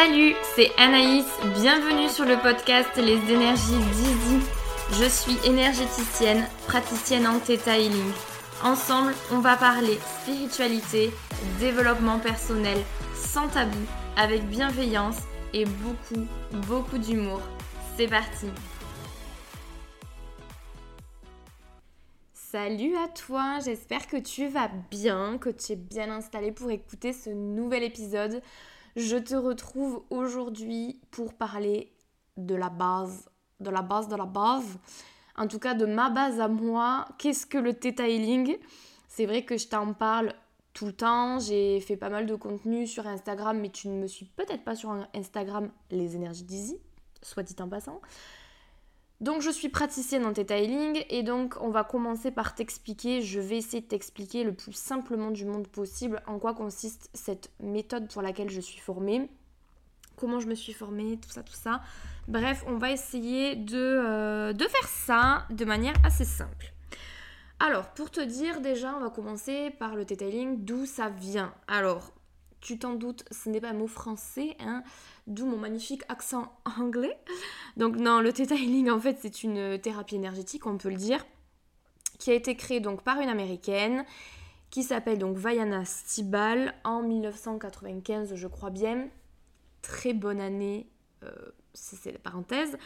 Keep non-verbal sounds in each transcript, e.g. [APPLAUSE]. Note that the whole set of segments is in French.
Salut, c'est Anaïs, bienvenue sur le podcast Les énergies d'Easy. Je suis énergéticienne, praticienne en Theta Healing. Ensemble, on va parler spiritualité, développement personnel, sans tabou, avec bienveillance et beaucoup, beaucoup d'humour. C'est parti Salut à toi, j'espère que tu vas bien, que tu es bien installé pour écouter ce nouvel épisode. Je te retrouve aujourd'hui pour parler de la base, de la base, de la base. En tout cas, de ma base à moi. Qu'est-ce que le Theta Healing C'est vrai que je t'en parle tout le temps. J'ai fait pas mal de contenu sur Instagram, mais tu ne me suis peut-être pas sur Instagram, les énergies d'Easy, soit dit en passant. Donc je suis praticienne en Theta Healing et donc on va commencer par t'expliquer, je vais essayer de t'expliquer le plus simplement du monde possible en quoi consiste cette méthode pour laquelle je suis formée, comment je me suis formée, tout ça, tout ça. Bref, on va essayer de, euh, faire ça de manière assez simple. Alors, pour te dire déjà, on va commencer par le Theta Healing, d'où ça vient. Alors, tu t'en doutes, ce n'est pas un mot français, hein, d'où mon magnifique accent [LAUGHS] anglais. Donc non, le Theta Healing en fait c'est une thérapie énergétique, on peut le dire, qui a été créée donc par une américaine qui s'appelle donc Vaiana Stibal en 1995 je crois bien. Très bonne année, euh, c'est la parenthèse,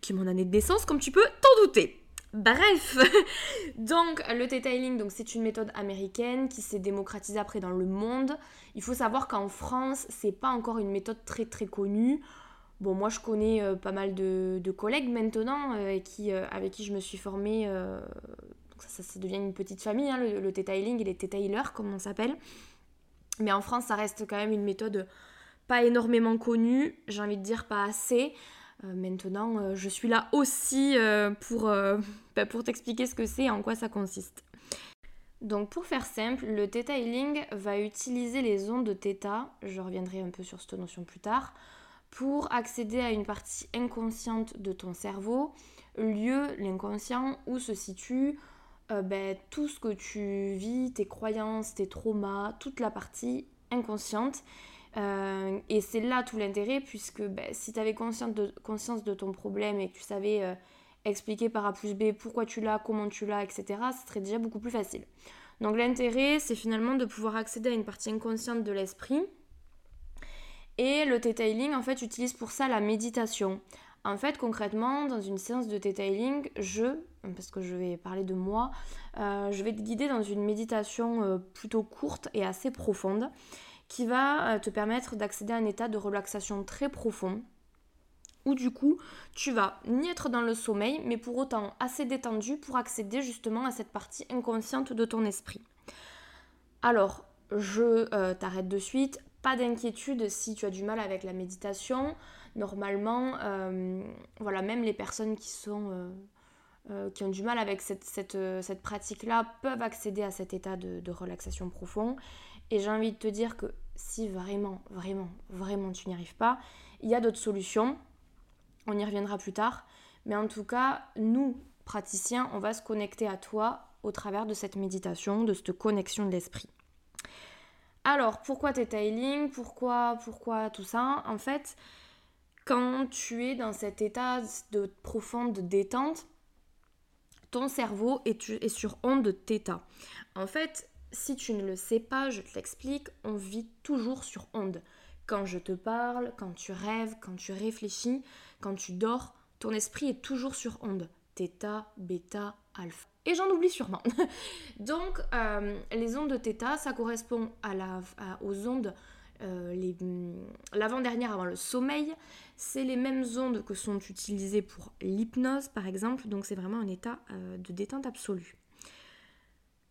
qui est mon année de naissance comme tu peux t'en douter. Bref, [LAUGHS] donc le Theta Healing, donc c'est une méthode américaine qui s'est démocratisée après dans le monde. Il faut savoir qu'en France, c'est pas encore une méthode très très connue. Bon, moi je connais euh, pas mal de, collègues maintenant euh, euh, avec qui je me suis formée. donc ça, ça, devient une petite famille, hein, le, le, Theta Healing et les Theta Healers, comme on s'appelle. Mais en France, ça reste quand même une méthode pas énormément connue, j'ai envie de dire pas assez. Euh, maintenant, euh, je suis là aussi euh, pour, [LAUGHS] bah, pour t'expliquer ce que c'est et en quoi ça consiste. Donc pour faire simple, le Theta Healing va utiliser les ondes de Theta, je reviendrai un peu sur cette notion plus tard, pour accéder à une partie inconsciente de ton cerveau, lieu, l'inconscient, où se situe ben, tout ce que tu vis, tes croyances, tes traumas, toute la partie inconsciente euh, et c'est là tout l'intérêt, puisque ben, si tu avais conscience de, ton problème et que tu savais euh, expliquer par A plus B pourquoi tu l'as, comment tu l'as, etc., ce serait déjà beaucoup plus facile. Donc l'intérêt, c'est finalement de pouvoir accéder à une partie inconsciente de l'esprit. Et le Theta Healing, en fait, utilise pour ça la méditation. En fait, concrètement, dans une séance de Theta Healing, je, parce que je vais parler de moi, euh, je vais te guider dans une méditation plutôt courte et assez profonde qui va euh, te permettre d'accéder à un état de relaxation très profond où du coup tu vas ni être dans le sommeil mais pour autant assez détendu pour accéder justement à cette partie inconsciente de ton esprit. Alors je euh, t'arrête de suite, pas d'inquiétude si tu as du mal avec la méditation. Normalement, euh, voilà, même les personnes qui sont qui ont du mal avec cette, cette, pratique-là peuvent accéder à cet état de, de relaxation profond. Et j'ai envie de te dire que si vraiment, vraiment, vraiment tu n'y arrives pas, il y a d'autres solutions. On y reviendra plus tard. Mais en tout cas, nous, praticiens, on va se connecter à toi au travers de cette méditation, de cette connexion de l'esprit. Alors, pourquoi Healing Pourquoi, pourquoi tout ça? En fait, quand tu es dans cet état de profonde détente, ton cerveau est, sur onde Theta. En fait, si tu ne le sais pas, je te l'explique, on vit toujours sur onde. Quand je te parle, quand tu rêves, quand tu réfléchis, quand tu dors, ton esprit est toujours sur onde. Theta, bêta, alpha. Et j'en oublie sûrement. [LAUGHS] Donc, euh, les ondes de ça correspond aux ondes, euh, l'avant-dernière avant le sommeil. C'est les mêmes ondes que sont utilisées pour l'hypnose, par exemple. Donc, c'est vraiment un état euh, de détente absolue.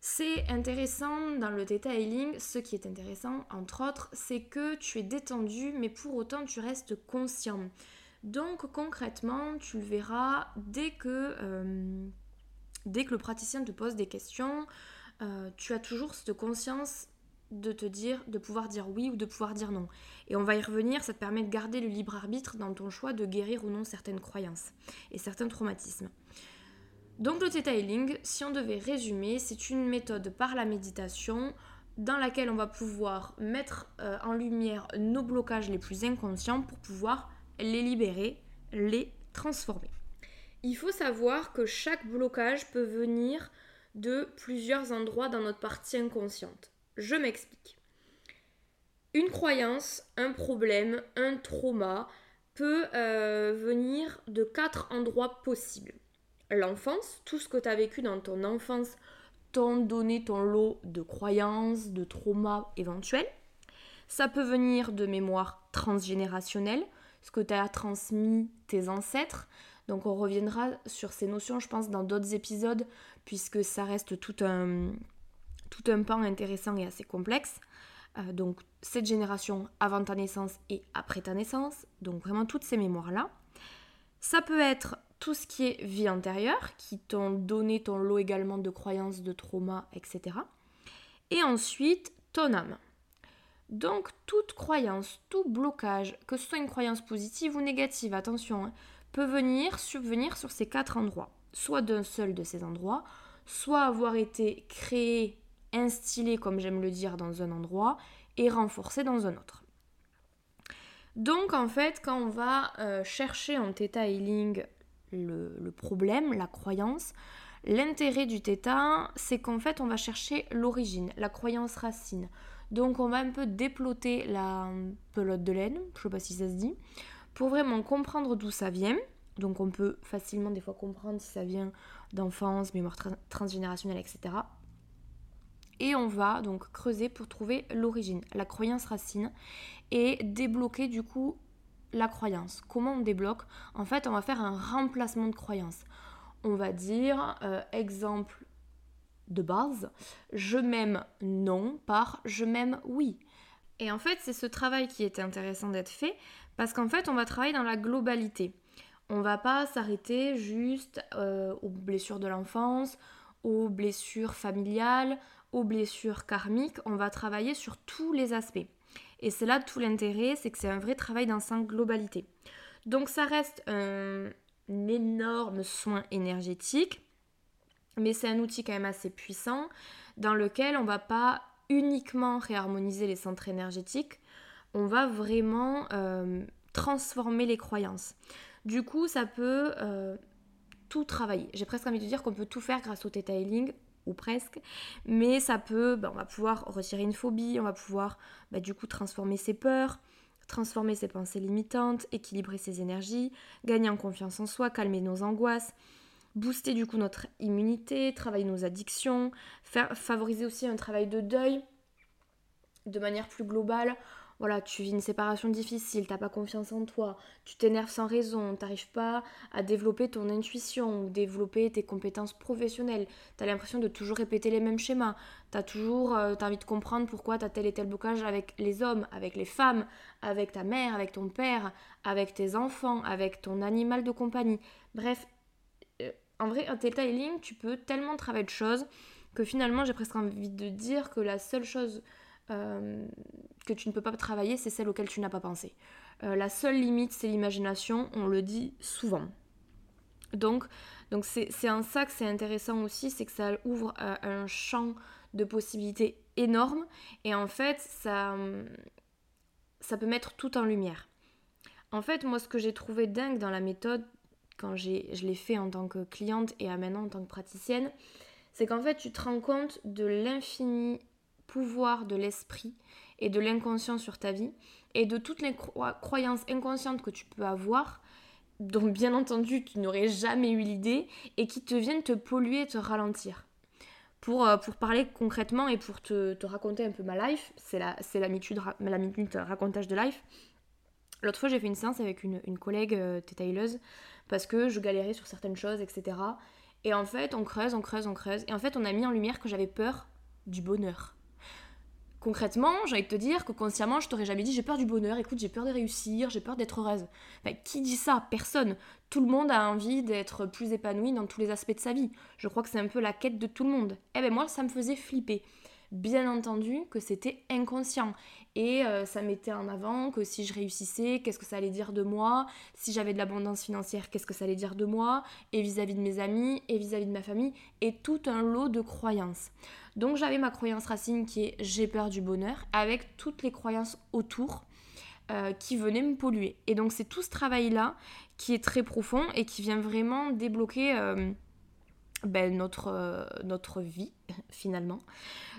C'est intéressant dans le Theta Healing, ce qui est intéressant entre autres, c'est que tu es détendu mais pour autant tu restes conscient. Donc concrètement, tu le verras dès que, euh, dès que le praticien te pose des questions, euh, tu as toujours cette conscience de te dire, de pouvoir dire oui ou de pouvoir dire non. Et on va y revenir, ça te permet de garder le libre arbitre dans ton choix de guérir ou non certaines croyances et certains traumatismes. Donc le Theta si on devait résumer, c'est une méthode par la méditation dans laquelle on va pouvoir mettre euh, en lumière nos blocages les plus inconscients pour pouvoir les libérer, les transformer. Il faut savoir que chaque blocage peut venir de plusieurs endroits dans notre partie inconsciente. Je m'explique. Une croyance, un problème, un trauma peut euh, venir de quatre endroits possibles. L'enfance, tout ce que tu as vécu dans ton enfance t'ont donné ton lot de croyances, de traumas éventuels. Ça peut venir de mémoires transgénérationnelles, ce que tu as transmis tes ancêtres. Donc on reviendra sur ces notions, je pense, dans d'autres épisodes, puisque ça reste tout un, tout un pan intéressant et assez complexe. Euh, donc cette génération avant ta naissance et après ta naissance, donc vraiment toutes ces mémoires-là. Ça peut être tout ce qui est vie antérieure, qui t'ont donné ton lot également de croyances, de traumas, etc. Et ensuite, ton âme. Donc toute croyance, tout blocage, que ce soit une croyance positive ou négative, attention, hein, peut venir subvenir sur ces quatre endroits. Soit d'un seul de ces endroits, soit avoir été créé, instillé, comme j'aime le dire, dans un endroit et renforcé dans un autre. Donc en fait, quand on va euh, chercher en Theta Healing le, problème, la croyance, l'intérêt du Theta, c'est qu'en fait on va chercher l'origine, la croyance racine. Donc on va un peu déploter la pelote de laine, je sais pas si ça se dit, pour vraiment comprendre d'où ça vient. Donc on peut facilement des fois comprendre si ça vient d'enfance, mémoire transgénérationnelle, etc. Et on va donc creuser pour trouver l'origine, la croyance racine, et débloquer du coup la croyance. Comment on débloque? En fait, on va faire un remplacement de croyance. On va dire, euh, exemple de base, je m'aime non par je m'aime oui. Et en fait, c'est ce travail qui est intéressant d'être fait parce qu'en fait, on va travailler dans la globalité. On va pas s'arrêter juste euh, aux blessures de l'enfance, aux blessures familiales, aux blessures karmiques. On va travailler sur tous les aspects. Et c'est là tout l'intérêt, c'est que c'est un vrai travail dans sa globalité. Donc ça reste un, énorme soin énergétique, mais c'est un outil quand même assez puissant dans lequel on va pas uniquement réharmoniser les centres énergétiques, on va vraiment euh, transformer les croyances. Du coup, ça peut euh, tout travailler. J'ai presque envie de dire qu'on peut tout faire grâce au Theta Healing, ou presque, mais ça peut, bah, on va pouvoir retirer une phobie, on va pouvoir bah, du coup transformer ses peurs, transformer ses pensées limitantes, équilibrer ses énergies, gagner en confiance en soi, calmer nos angoisses, booster du coup notre immunité, travailler nos addictions, favoriser aussi un travail de deuil de manière plus globale. Voilà, tu vis une séparation difficile, t'as pas confiance en toi, tu t'énerves sans raison, t'arrives pas à développer ton intuition, développer tes compétences professionnelles, t'as l'impression de toujours répéter les mêmes schémas, t'as toujours euh, envie de comprendre pourquoi t'as tel et tel blocage avec les hommes, avec les femmes, avec ta mère, avec ton père, avec tes enfants, avec ton animal de compagnie. Bref, en vrai, un Theta Healing, tu peux tellement travailler de choses que finalement, j'ai presque envie de dire que la seule chose euh, que tu ne peux pas travailler, c'est celle auquel tu n'as pas pensé. Euh, la seule limite, c'est l'imagination, on le dit souvent. Donc, donc c'est en ça que c'est intéressant aussi, c'est que ça ouvre un champ de possibilités énorme et en fait, ça, ça peut mettre tout en lumière. En fait, moi, ce que j'ai trouvé dingue dans la méthode quand je l'ai fait en tant que cliente et à maintenant en tant que praticienne, c'est qu'en fait tu te rends compte de l'infini pouvoir de l'esprit et de l'inconscient sur ta vie et de toutes les croyances inconscientes que tu peux avoir dont bien entendu tu n'aurais jamais eu l'idée et qui te viennent te polluer et te ralentir. Pour, euh, pour parler concrètement et pour te, raconter un peu ma life, c'est la, la, minute, la minute racontage de life. L'autre fois, j'ai fait une séance avec une, collègue euh, parce que je galérais sur certaines choses, etc. Et en fait, on creuse, on creuse, on creuse. Et en fait, on a mis en lumière que j'avais peur du bonheur. Concrètement, j'ai envie de te dire que consciemment, je t'aurais jamais dit j'ai peur du bonheur, écoute, j'ai peur de réussir, j'ai peur d'être heureuse. qui dit ça? Personne. Tout le monde a envie d'être plus épanoui dans tous les aspects de sa vie. Je crois que c'est un peu la quête de tout le monde. Eh ben moi, ça me faisait flipper bien entendu que c'était inconscient. Et euh, ça mettait en avant que si je réussissais, qu'est-ce que ça allait dire de moi, si j'avais de l'abondance financière, qu'est-ce que ça allait dire de moi, et vis-à-vis de mes amis, et vis-à-vis de ma famille, et tout un lot de croyances. Donc j'avais ma croyance racine qui est j'ai peur du bonheur, avec toutes les croyances autour euh, qui venaient me polluer. Et donc c'est tout ce travail-là qui est très profond et qui vient vraiment débloquer euh, ben, notre, euh, vie [LAUGHS] finalement.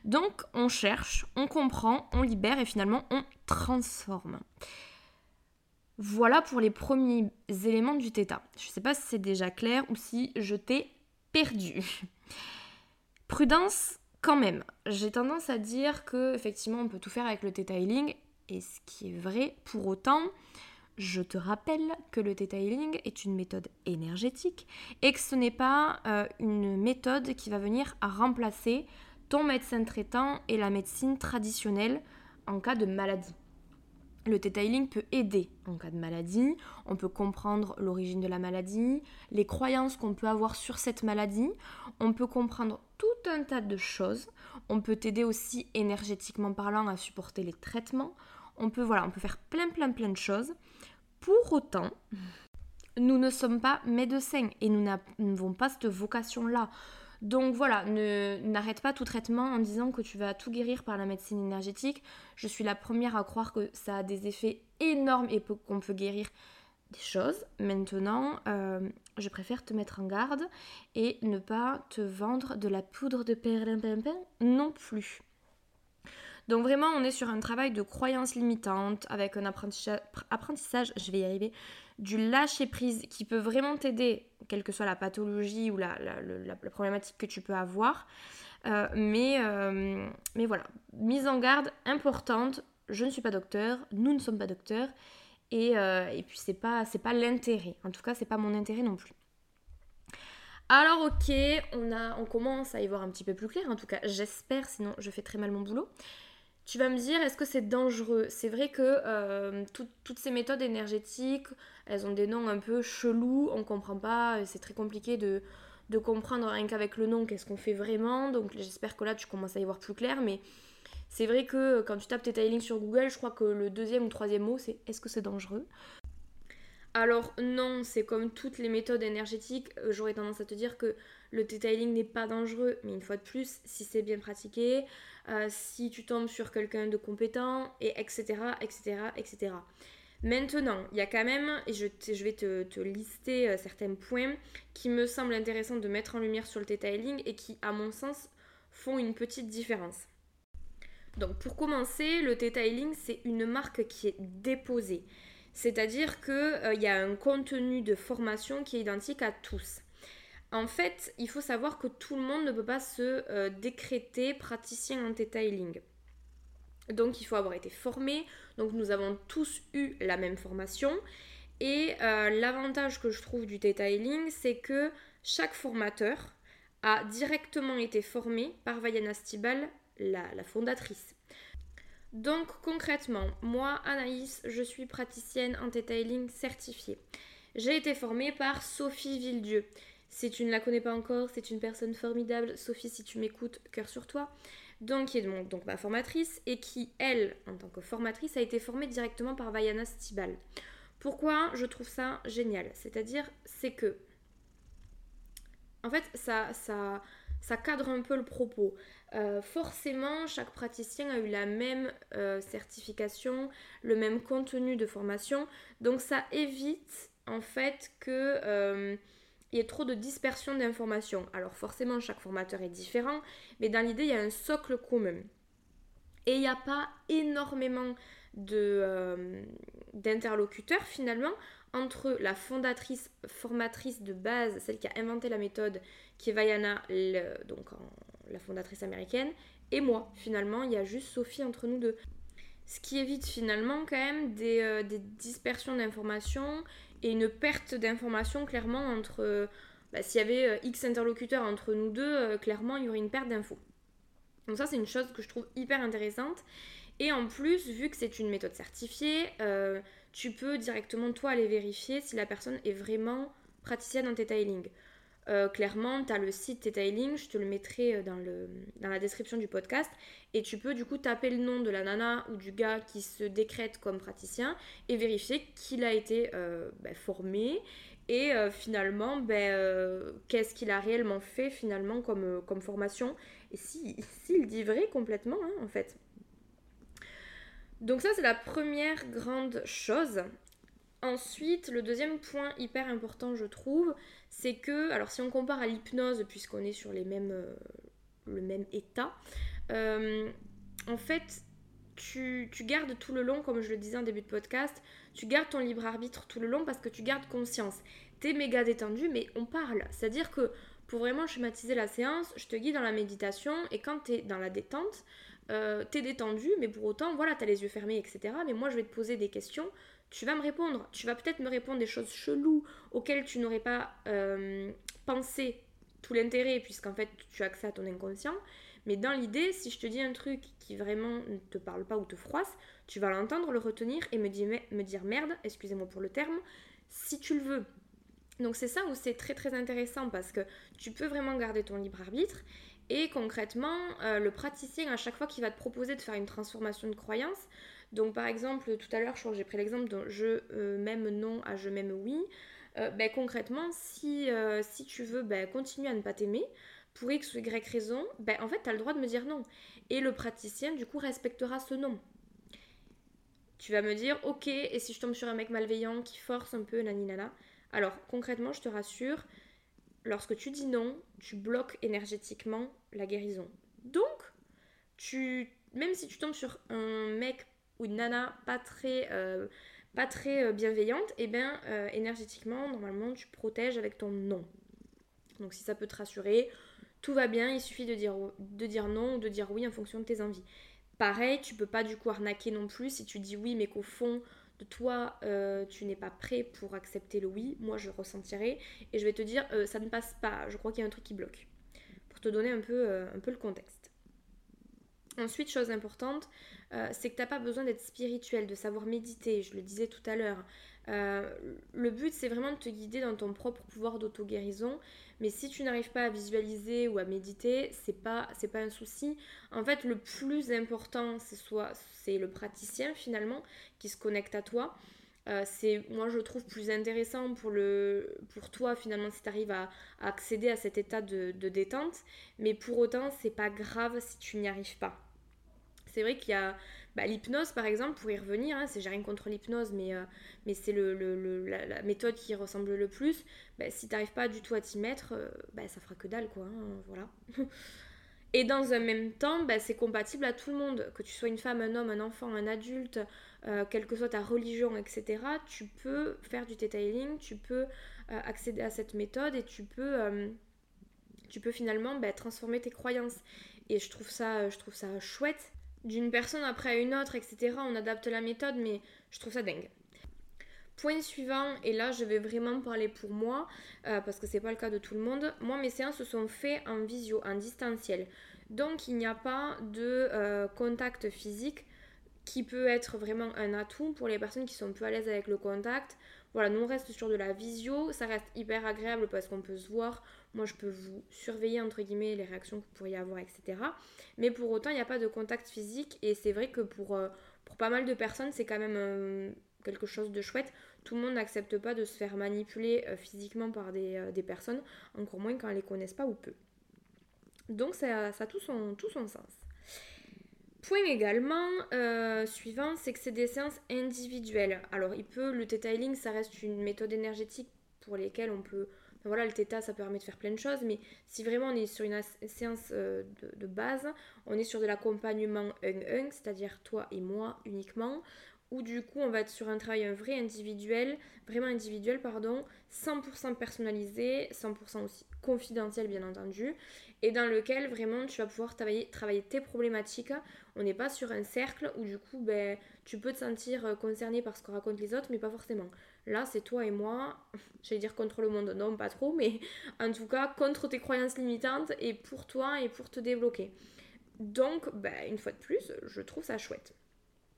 Donc on cherche, on comprend, on libère et finalement on transforme. Voilà pour les premiers éléments du Theta. Je ne sais pas si c'est déjà clair ou si je t'ai perdu. [LAUGHS] Prudence quand même. J'ai tendance à dire que effectivement on peut tout faire avec le Theta Healing et ce qui est vrai pour autant. Je te rappelle que le Theta Healing est une méthode énergétique et que ce n'est pas euh, une méthode qui va venir à remplacer ton médecin traitant et la médecine traditionnelle en cas de maladie. Le Healing peut aider en cas de maladie, on peut comprendre l'origine de la maladie, les croyances qu'on peut avoir sur cette maladie, on peut comprendre tout un tas de choses, on peut t'aider aussi énergétiquement parlant à supporter les traitements, on peut voilà, on peut faire plein plein plein de choses. Pour autant, nous ne sommes pas médecins et nous n'avons pas cette vocation-là. Donc voilà, n'arrête pas tout traitement en disant que tu vas tout guérir par la médecine énergétique. Je suis la première à croire que ça a des effets énormes et qu'on peut guérir des choses. Maintenant, euh, je préfère te mettre en garde et ne pas te vendre de la poudre de perlimpinpin non plus. Donc vraiment, on est sur un travail de croyance limitante avec un apprentissage, je vais y arriver, du lâcher prise qui peut vraiment t'aider, quelle que soit la pathologie ou la, problématique que tu peux avoir. Euh, mais, euh, mais voilà, mise en garde importante, je ne suis pas docteur, nous ne sommes pas docteurs, et, euh, et puis c'est pas, c'est pas l'intérêt, en tout cas c'est pas mon intérêt non plus. Alors ok, on, a, on commence à y voir un petit peu plus clair, en tout cas j'espère, sinon je fais très mal mon boulot. Tu vas me dire, est-ce que c'est dangereux? C'est vrai que euh, toutes ces méthodes énergétiques, elles ont des noms un peu chelous, on comprend pas, c'est très compliqué de, comprendre rien qu'avec le nom qu'est-ce qu'on fait vraiment. Donc j'espère que là tu commences à y voir plus clair, mais c'est vrai que quand tu tapes tes sur Google, je crois que le deuxième ou troisième mot c'est est-ce que c'est dangereux? Alors non, c'est comme toutes les méthodes énergétiques, euh, j'aurais tendance à te dire que le detailing n'est pas dangereux, mais une fois de plus, si c'est bien pratiqué, euh, si tu tombes sur quelqu'un de compétent, et etc., etc., etc. Maintenant, il y a quand même, et je, vais te, lister euh, certains points qui me semblent intéressants de mettre en lumière sur le detailing et qui, à mon sens, font une petite différence. Donc pour commencer, le detailing, c'est une marque qui est déposée. C'est-à-dire qu'il euh, y a un contenu de formation qui est identique à tous. En fait, il faut savoir que tout le monde ne peut pas se euh, décréter praticien en detailing. Donc il faut avoir été formé. Donc nous avons tous eu la même formation. Et euh, l'avantage que je trouve du detailing, c'est que chaque formateur a directement été formé par Vaiana Stibal, la fondatrice. Donc concrètement, moi, Anaïs, je suis praticienne en detailing certifiée. J'ai été formée par Sophie Villedieu. Si tu ne la connais pas encore, c'est une personne formidable. Sophie, si tu m'écoutes, cœur sur toi. Donc, qui est donc, ma formatrice et qui, elle, en tant que formatrice, a été formée directement par Vaiana Stibal. Pourquoi je trouve ça génial? C'est-à-dire, c'est que, en fait, ça, ça, ça cadre un peu le propos. Euh, forcément, chaque praticien a eu la même euh, certification, le même contenu de formation, donc ça évite en fait que euh, il y ait trop de dispersion d'informations. Alors forcément, chaque formateur est différent, mais dans l'idée, il y a un socle commun. Et il n'y a pas énormément d'interlocuteurs finalement entre la fondatrice, formatrice de base, celle qui a inventé la méthode, qui est Vaiana, donc la fondatrice américaine, et moi. Finalement, il y a juste Sophie entre nous deux. Ce qui évite finalement quand même des, euh, dispersions d'informations et une perte d'informations clairement entre... Euh, bah, s'il y avait euh, X interlocuteurs entre nous deux, clairement il y aurait une perte d'infos. Donc ça c'est une chose que je trouve hyper intéressante. Et en plus, vu que c'est une méthode certifiée, tu peux directement toi aller vérifier si la personne est vraiment praticienne en detailing. Euh, clairement, tu as le site Tetailing, je te le mettrai euh, dans, le, dans la description du podcast. Et tu peux du coup taper le nom de la nana ou du gars qui se décrète comme praticien et vérifier qu'il a été euh, bah, formé et finalement ben, qu'est-ce qu'il a réellement fait finalement comme, comme formation et [LAUGHS] s'il si, dit vrai complètement hein, en fait. Donc ça c'est la première grande chose. Ensuite, le deuxième point hyper important, je trouve, c'est que, alors si on compare à l'hypnose, puisqu'on est sur les mêmes, euh, le même état, euh, en fait, tu, gardes tout le long, comme je le disais en début de podcast, tu gardes ton libre arbitre tout le long parce que tu gardes conscience. T'es méga détendu, mais on parle. C'est-à-dire que pour vraiment schématiser la séance, je te guide dans la méditation et quand t'es dans la détente, euh, t'es détendu, mais pour autant, voilà, t'as les yeux fermés, etc. Mais moi, je vais te poser des questions tu vas me répondre. Tu vas peut-être me répondre des choses cheloues auxquelles tu n'aurais pas euh, pensé tout l'intérêt, puisqu'en fait tu as accès à ton inconscient. Mais dans l'idée, si je te dis un truc qui vraiment ne te parle pas ou te froisse, tu vas l'entendre, le retenir et me me dire merde, excusez-moi pour le terme, si tu le veux. Donc c'est ça où c'est très très intéressant parce que tu peux vraiment garder ton libre arbitre et concrètement, euh, le praticien, à chaque fois qu'il va te proposer de faire une transformation de croyance, donc par exemple, tout à l'heure, je crois que j'ai pris l'exemple de je euh, m'aime non à je m'aime oui. Euh, ben, concrètement, si, si tu veux ben, continuer à ne pas t'aimer, pour X ou Y raison, ben, en fait, tu as le droit de me dire non. Et le praticien, du coup, respectera ce non. Tu vas me dire, ok, et si je tombe sur un mec malveillant qui force un peu, naninana Alors, concrètement, je te rassure, lorsque tu dis non, tu bloques énergétiquement la guérison. Donc, tu, même si tu tombes sur un mec ou une nana pas très, euh, euh, bienveillante, et eh bien euh, énergétiquement, normalement, tu protèges avec ton non. Donc si ça peut te rassurer, tout va bien, il suffit de dire, de dire non ou de dire oui en fonction de tes envies. Pareil, tu peux pas du coup arnaquer non plus si tu dis oui mais qu'au fond toi tu n'es pas prêt pour accepter le oui, moi je ressentirai et je vais te dire ça ne passe pas, je crois qu'il y a un truc qui bloque. Pour te donner un peu, un peu le contexte. Ensuite, chose importante, euh, c'est que tu n'as pas besoin d'être spirituel, de savoir méditer, je le disais tout à l'heure. Euh, le but, c'est vraiment de te guider dans ton propre pouvoir d'auto-guérison. Mais si tu n'arrives pas à visualiser ou à méditer, c'est pas, c'est pas un souci. En fait, le plus important, c'est soit c'est le praticien finalement qui se connecte à toi. Euh, c'est moi je trouve plus intéressant pour le pour toi finalement si tu arrives à, accéder à cet état de, de détente mais pour autant c'est pas grave si tu n'y arrives pas c'est vrai qu'il y a bah, l'hypnose, par exemple, pour y revenir, hein, c'est j'ai rien contre l'hypnose, mais, euh, mais c'est le, la, méthode qui ressemble le plus. Bah, si t'arrives pas du tout à t'y mettre, euh, bah, ça fera que dalle, quoi. Hein, voilà. [LAUGHS] Et dans un même temps, bah, c'est compatible à tout le monde. Que tu sois une femme, un homme, un enfant, un adulte, euh, quelle que soit ta religion, etc. Tu peux faire du detailing, tu peux accéder à cette méthode et tu peux, tu peux finalement bah, transformer tes croyances. Et je trouve ça, je trouve ça chouette d'une personne après une autre, etc. On adapte la méthode, mais je trouve ça dingue. Point suivant, et là je vais vraiment parler pour moi, euh, parce que c'est pas le cas de tout le monde. Moi, mes séances se sont faites en visio, en distanciel. Donc il n'y a pas de euh, contact physique qui peut être vraiment un atout pour les personnes qui sont peu à l'aise avec le contact. Voilà, nous on reste sur de la visio, ça reste hyper agréable parce qu'on peut se voir, moi, je peux vous surveiller, entre guillemets, les réactions que vous pourriez avoir, etc. Mais pour autant, il n'y a pas de contact physique. Et c'est vrai que pour, euh, pour pas mal de personnes, c'est quand même euh, quelque chose de chouette. Tout le monde n'accepte pas de se faire manipuler euh, physiquement par des, personnes, encore moins quand elles les connaissent pas ou peu. Donc ça, ça a tout son sens. Point également suivant, c'est que c'est des séances individuelles. Alors il peut, le detailing, ça reste une méthode énergétique pour lesquelles on peut voilà, le theta, ça permet de faire plein de choses, mais si vraiment on est sur une séance euh, de, base, on est sur de l'accompagnement 1-1, c'est-à-dire toi et moi uniquement, où du coup on va être sur un travail un vrai individuel, vraiment individuel, pardon, 100% personnalisé, 100% aussi confidentiel bien entendu, et dans lequel vraiment tu vas pouvoir travailler, tes problématiques. On n'est pas sur un cercle où du coup ben, tu peux te sentir euh, concerné par ce que racontent les autres, mais pas forcément. Là, c'est toi et moi, [LAUGHS] j'allais dire contre le monde, non, pas trop, mais en tout cas contre tes croyances limitantes et pour toi et pour te débloquer. Donc, bah, une fois de plus, je trouve ça chouette.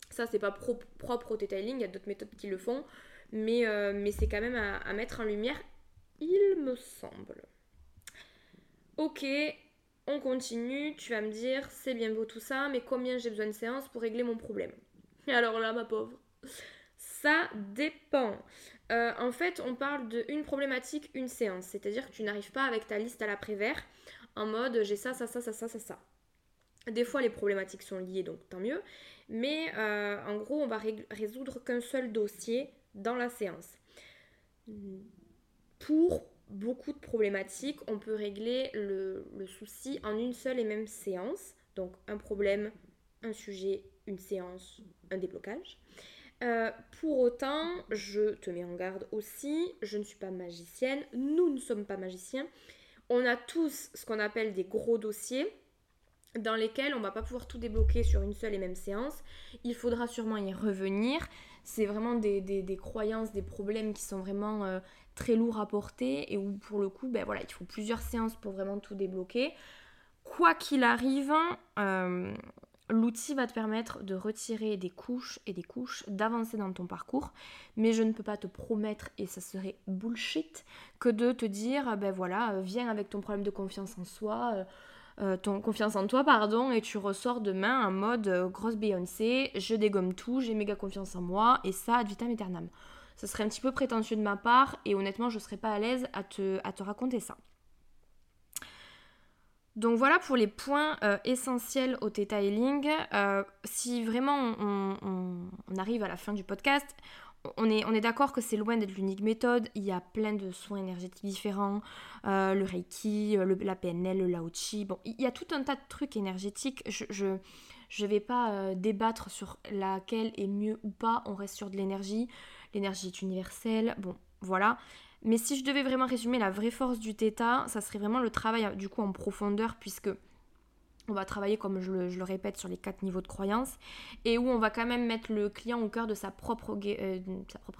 Ça, c'est pas propre au detailing, il y a d'autres méthodes qui le font, mais, euh, c'est quand même à, mettre en lumière, il me semble. Ok, on continue, tu vas me dire, c'est bien beau tout ça, mais combien j'ai besoin de séances pour régler mon problème? Et alors là, ma pauvre, ça dépend. euh, en fait, on parle de une problématique, une séance. C'est-à-dire que tu n'arrives pas avec ta liste à l'après-vert en mode j'ai ça, ça, ça, ça, ça, ça, ça. Des fois, les problématiques sont liées, donc tant mieux. Mais euh, en gros, on va résoudre qu'un seul dossier dans la séance. Pour beaucoup de problématiques, on peut régler le, souci en une seule et même séance. Donc un problème, un sujet, une séance, un déblocage. Euh, pour autant, je te mets en garde aussi, je ne suis pas magicienne, nous ne sommes pas magiciens. On a tous ce qu'on appelle des gros dossiers dans lesquels on va pas pouvoir tout débloquer sur une seule et même séance. Il faudra sûrement y revenir. C'est vraiment des, croyances, des problèmes qui sont vraiment euh, très lourds à porter et où pour le coup, ben voilà, il faut plusieurs séances pour vraiment tout débloquer. Quoi qu'il arrive, euh, l'outil va te permettre de retirer des couches et des couches, d'avancer dans ton parcours, mais je ne peux pas te promettre, et ça serait bullshit, que de te dire, ben voilà, euh, viens avec ton problème de confiance en soi. Ton confiance en toi, pardon, et tu ressors demain en mode euh, grosse Beyoncé, je dégomme tout, j'ai méga confiance en moi, et ça, ad vitam aeternam. Ce serait un petit peu prétentieux de ma part, et honnêtement, je serais pas à l'aise à te, raconter ça. Donc voilà pour les points euh, essentiels au detailing. si vraiment on, arrive à la fin du podcast, on est, d'accord que c'est loin d'être l'unique méthode. Il y a plein de soins énergétiques différents. Euh, le Reiki, euh, la PNL, le Lao Chi. Bon, il y a tout un tas de trucs énergétiques. Je je, je vais pas euh, débattre sur laquelle est mieux ou pas. On reste sur de l'énergie. L'énergie est universelle. Bon, voilà. Mais si je devais vraiment résumer la vraie force du Theta, ça serait vraiment le travail du coup en profondeur puisque on va travailler, comme je le, répète, sur les quatre niveaux de croyance et où on va quand même mettre le client au cœur de sa propre, euh,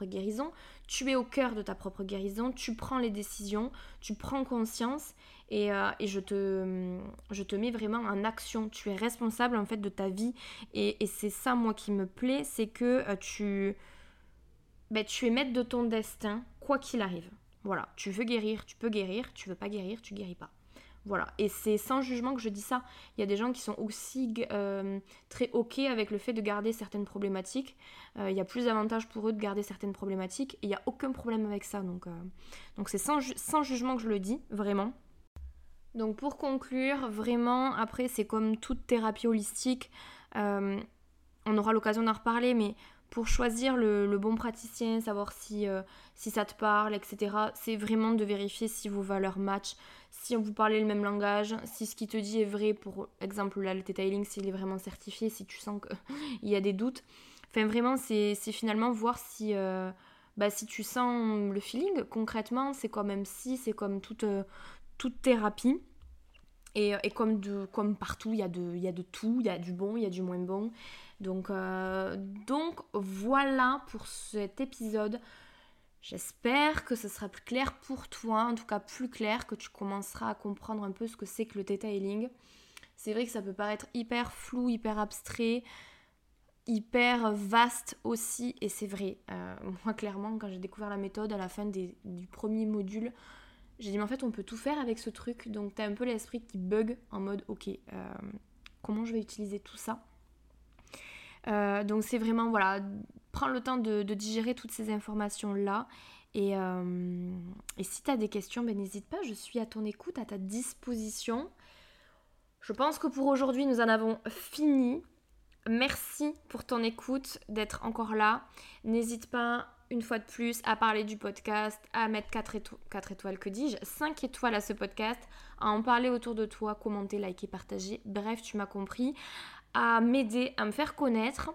guérison. Tu es au cœur de ta propre guérison, tu prends les décisions, tu prends conscience et, euh, je, te, je te mets vraiment en action. Tu es responsable en fait de ta vie et, c'est ça, moi, qui me plaît, c'est que euh, tu, ben, tu es maître de ton destin, quoi qu'il arrive. Voilà, tu veux guérir, tu peux guérir, tu veux pas guérir, tu guéris pas. Voilà, et c'est sans jugement que je dis ça. Il y a des gens qui sont aussi euh, très ok avec le fait de garder certaines problématiques. Euh, il y a plus d'avantages pour eux de garder certaines problématiques. Et il n'y a aucun problème avec ça. Donc euh, c'est sans, sans, jugement que je le dis, vraiment. Donc pour conclure, vraiment, après c'est comme toute thérapie holistique. on aura l'occasion d'en reparler, mais pour choisir le, bon praticien, savoir si, si ça te parle, etc., c'est vraiment de vérifier si vos valeurs matchent, si vous parlez le même langage, si ce qui te dit est vrai, pour exemple là le detailing, s'il est vraiment certifié, si tu sens qu'il [LAUGHS] y a des doutes. Enfin vraiment c'est finalement voir si, euh, bah, si tu sens le feeling concrètement, c'est comme si, c'est comme toute, euh, toute thérapie. Et, et, comme, de, comme partout, il y, a de, y a de tout, il y a du bon, il y a du moins bon. Donc, euh, donc voilà pour cet épisode. J'espère que ce sera plus clair pour toi, en tout cas plus clair, que tu commenceras à comprendre un peu ce que c'est que le detailing. C'est vrai que ça peut paraître hyper flou, hyper abstrait, hyper vaste aussi, et c'est vrai. Euh, [LAUGHS] moi, clairement, quand j'ai découvert la méthode à la fin du premier module, j'ai dit, mais en fait, on peut tout faire avec ce truc. Donc, t'as un peu l'esprit qui bug en mode, ok, euh, comment je vais utiliser tout ça? Euh, donc c'est vraiment, voilà, prends le temps de, digérer toutes ces informations-là. Et, euh, si tu as des questions, ben, n'hésite pas, je suis à ton écoute, à ta disposition. Je pense que pour aujourd'hui, nous en avons fini. Merci pour ton écoute, d'être encore là. N'hésite pas, une fois de plus, à parler du podcast, à mettre 4, 4 étoiles, que dis-je 5 étoiles à ce podcast, à en parler autour de toi, commenter, liker, partager. Bref, tu m'as compris à m'aider à me faire connaître.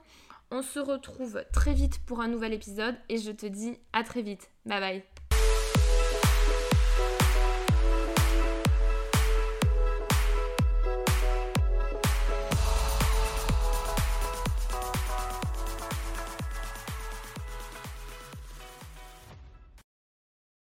On se retrouve très vite pour un nouvel épisode et je te dis à très vite. Bye bye.